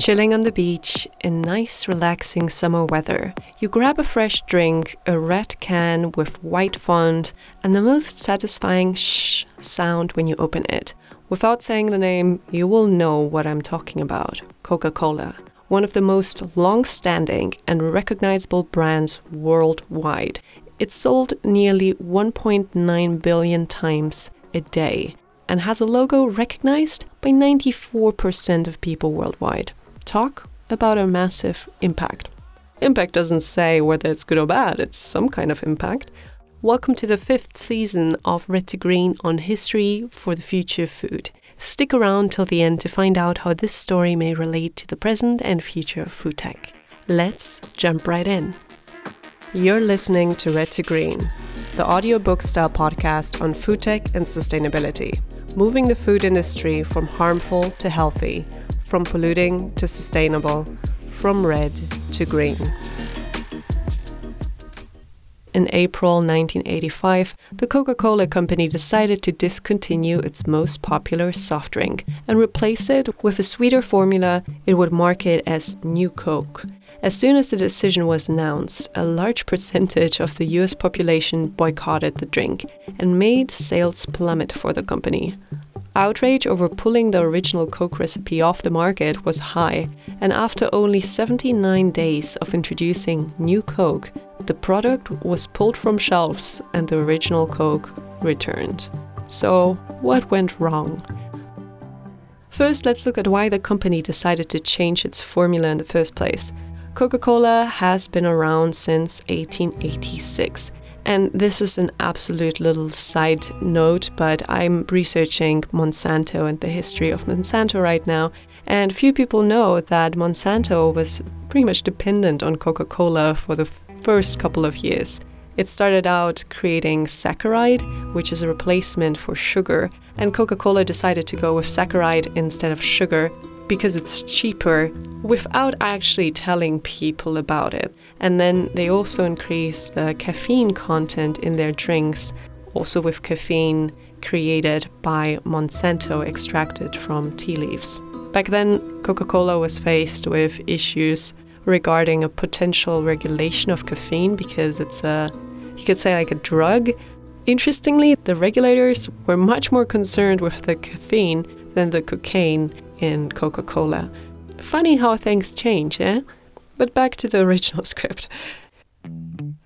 Chilling on the beach in nice, relaxing summer weather, you grab a fresh drink, a red can with white font, and the most satisfying shh sound when you open it. Without saying the name, you will know what I'm talking about Coca Cola, one of the most long standing and recognizable brands worldwide. It's sold nearly 1.9 billion times a day and has a logo recognized by 94% of people worldwide talk about a massive impact. Impact doesn't say whether it's good or bad, it's some kind of impact. Welcome to the fifth season of Red to Green on history for the future of food. Stick around till the end to find out how this story may relate to the present and future of food tech. Let's jump right in. You're listening to Red to Green, the audiobook style podcast on food tech and sustainability, moving the food industry from harmful to healthy from polluting to sustainable, from red to green. In April 1985, the Coca Cola Company decided to discontinue its most popular soft drink and replace it with a sweeter formula it would market as New Coke. As soon as the decision was announced, a large percentage of the US population boycotted the drink and made sales plummet for the company. Outrage over pulling the original Coke recipe off the market was high, and after only 79 days of introducing new Coke, the product was pulled from shelves and the original Coke returned. So, what went wrong? First, let's look at why the company decided to change its formula in the first place. Coca Cola has been around since 1886 and this is an absolute little side note, but I'm researching Monsanto and the history of Monsanto right now. And few people know that Monsanto was pretty much dependent on Coca Cola for the first couple of years. It started out creating saccharide, which is a replacement for sugar, and Coca Cola decided to go with saccharide instead of sugar because it's cheaper without actually telling people about it. And then they also increase the caffeine content in their drinks, also with caffeine created by Monsanto extracted from tea leaves. Back then, Coca Cola was faced with issues regarding a potential regulation of caffeine because it's a, you could say, like a drug. Interestingly, the regulators were much more concerned with the caffeine than the cocaine in Coca Cola. Funny how things change, eh? But back to the original script.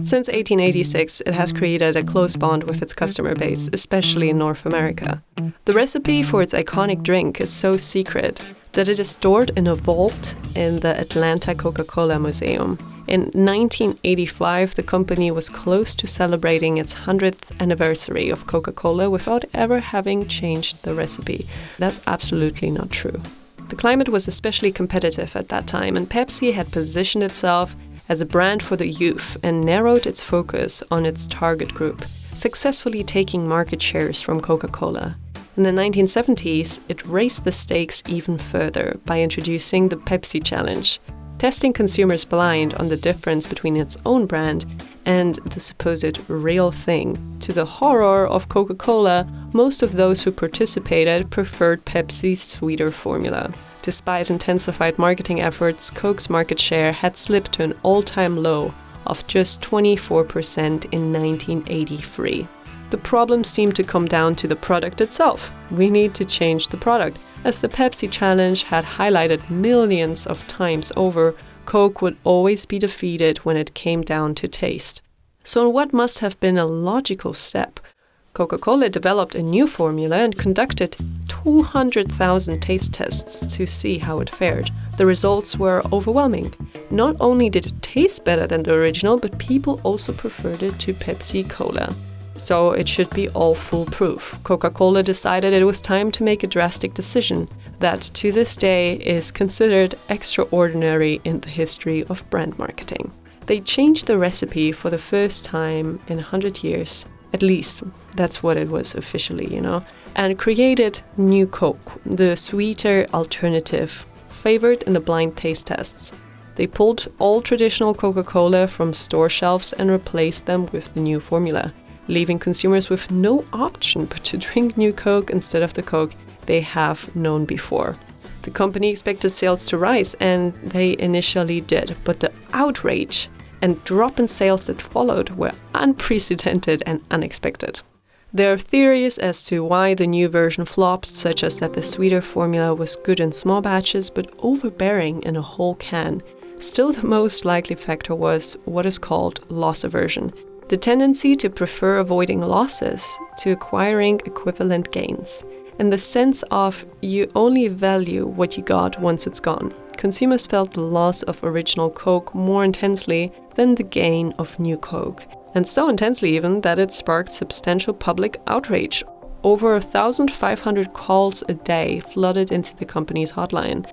Since 1886, it has created a close bond with its customer base, especially in North America. The recipe for its iconic drink is so secret that it is stored in a vault in the Atlanta Coca Cola Museum. In 1985, the company was close to celebrating its 100th anniversary of Coca Cola without ever having changed the recipe. That's absolutely not true. The climate was especially competitive at that time, and Pepsi had positioned itself as a brand for the youth and narrowed its focus on its target group, successfully taking market shares from Coca Cola. In the 1970s, it raised the stakes even further by introducing the Pepsi Challenge, testing consumers blind on the difference between its own brand and the supposed real thing. To the horror of Coca Cola, most of those who participated preferred Pepsi's sweeter formula. Despite intensified marketing efforts, Coke's market share had slipped to an all time low of just 24% in 1983. The problem seemed to come down to the product itself. We need to change the product. As the Pepsi Challenge had highlighted millions of times over, Coke would always be defeated when it came down to taste. So, in what must have been a logical step? Coca Cola developed a new formula and conducted 200,000 taste tests to see how it fared. The results were overwhelming. Not only did it taste better than the original, but people also preferred it to Pepsi Cola so it should be all foolproof. Coca Cola decided it was time to make a drastic decision that to this day is considered extraordinary in the history of brand marketing. They changed the recipe for the first time in 100 years, at least that's what it was officially, you know, and created New Coke, the sweeter alternative favored in the blind taste tests. They pulled all traditional Coca Cola from store shelves and replaced them with the new formula leaving consumers with no option but to drink new Coke instead of the Coke they have known before. The company expected sales to rise, and they initially did, but the outrage and drop in sales that followed were unprecedented and unexpected. There are theories as to why the new version flopped, such as that the sweeter formula was good in small batches but overbearing in a whole can. Still, the most likely factor was what is called loss aversion the tendency to prefer avoiding losses to acquiring equivalent gains, and the sense of you only value what you got once it's gone. Consumers felt the loss of original Coke more intensely than the gain of new Coke, and so intensely even that it sparked substantial public outrage. Over 1,500 calls a day flooded into the company's hotline.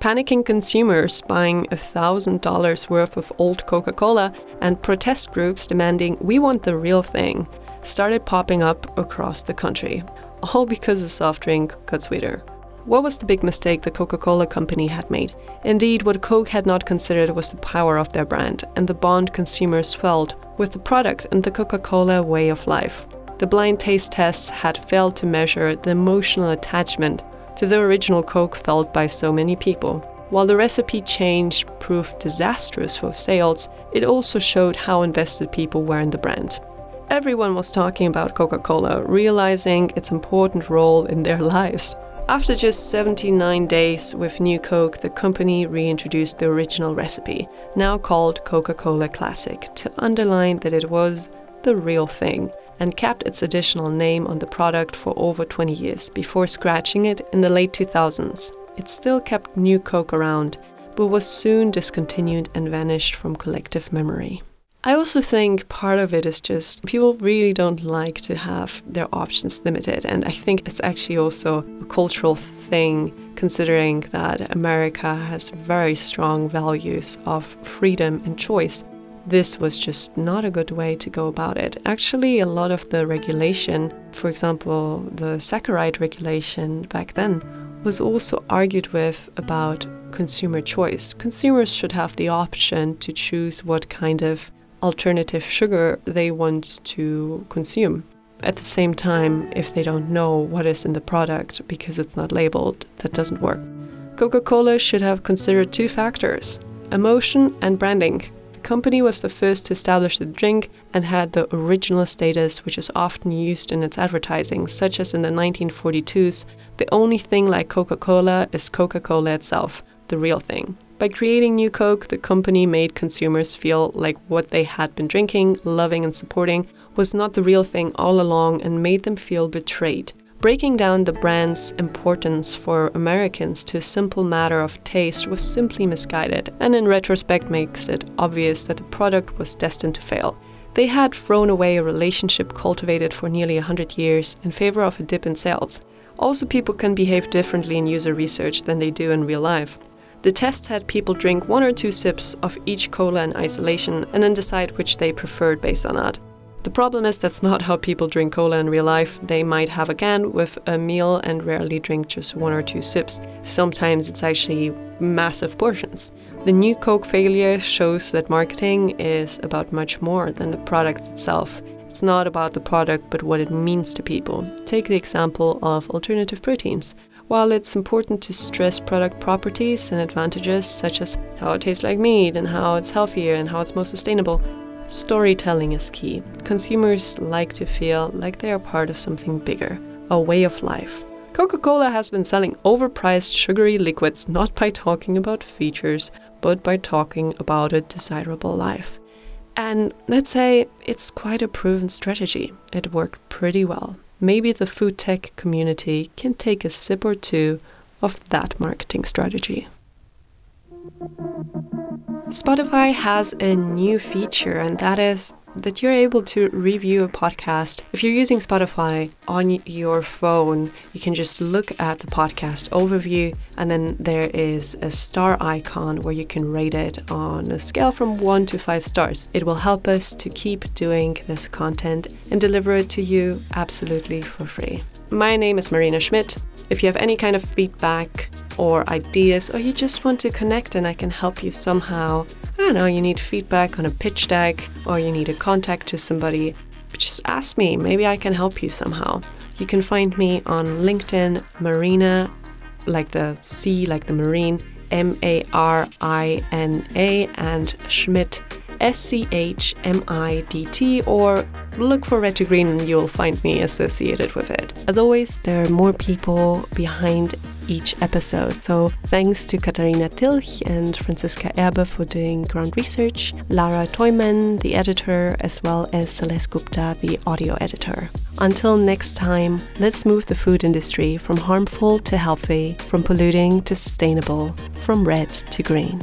Panicking consumers buying $1,000 worth of old Coca Cola and protest groups demanding we want the real thing started popping up across the country, all because the soft drink got sweeter. What was the big mistake the Coca Cola company had made? Indeed, what Coke had not considered was the power of their brand and the bond consumers felt with the product and the Coca Cola way of life. The blind taste tests had failed to measure the emotional attachment to the original Coke felt by so many people. While the recipe change proved disastrous for sales, it also showed how invested people were in the brand. Everyone was talking about Coca Cola, realizing its important role in their lives. After just 79 days with New Coke, the company reintroduced the original recipe, now called Coca Cola Classic, to underline that it was the real thing and kept its additional name on the product for over 20 years before scratching it in the late 2000s. It still kept New Coke around, but was soon discontinued and vanished from collective memory. I also think part of it is just people really don't like to have their options limited. And I think it's actually also a cultural thing, considering that America has very strong values of freedom and choice. This was just not a good way to go about it. Actually, a lot of the regulation, for example, the saccharide regulation back then, was also argued with about consumer choice. Consumers should have the option to choose what kind of alternative sugar they want to consume. At the same time, if they don't know what is in the product because it's not labeled, that doesn't work. Coca Cola should have considered two factors emotion and branding. The company was the first to establish the drink and had the original status, which is often used in its advertising, such as in the 1942s. The only thing like Coca Cola is Coca Cola itself, the real thing. By creating New Coke, the company made consumers feel like what they had been drinking, loving, and supporting was not the real thing all along and made them feel betrayed. Breaking down the brand's importance for Americans to a simple matter of taste was simply misguided, and in retrospect makes it obvious that the product was destined to fail. They had thrown away a relationship cultivated for nearly 100 years in favor of a dip in sales. Also, people can behave differently in user research than they do in real life. The tests had people drink one or two sips of each cola in isolation and then decide which they preferred based on that. The problem is that's not how people drink cola in real life. They might have a can with a meal and rarely drink just one or two sips. Sometimes it's actually massive portions. The new Coke failure shows that marketing is about much more than the product itself. It's not about the product, but what it means to people. Take the example of alternative proteins. While it's important to stress product properties and advantages, such as how it tastes like meat and how it's healthier and how it's more sustainable, storytelling is key. Consumers like to feel like they are part of something bigger, a way of life. Coca Cola has been selling overpriced sugary liquids not by talking about features, but by talking about a desirable life. And let's say it's quite a proven strategy. It worked pretty well maybe the food tech community can take a sip or two of that marketing strategy. Spotify has a new feature, and that is that you're able to review a podcast. If you're using Spotify on your phone, you can just look at the podcast overview, and then there is a star icon where you can rate it on a scale from one to five stars. It will help us to keep doing this content and deliver it to you absolutely for free. My name is Marina Schmidt. If you have any kind of feedback, or ideas, or you just want to connect and I can help you somehow. I don't know, you need feedback on a pitch deck or you need a contact to somebody, just ask me. Maybe I can help you somehow. You can find me on LinkedIn, Marina like the sea, like the marine, M A R I N A, and Schmidt, S C H M I D T, or look for Red to Green and you'll find me associated with it. As always, there are more people behind each episode. So thanks to Katharina Tilch and Franziska Erbe for doing ground research, Lara Toyman, the editor, as well as Celeste Gupta, the audio editor. Until next time, let's move the food industry from harmful to healthy, from polluting to sustainable, from red to green.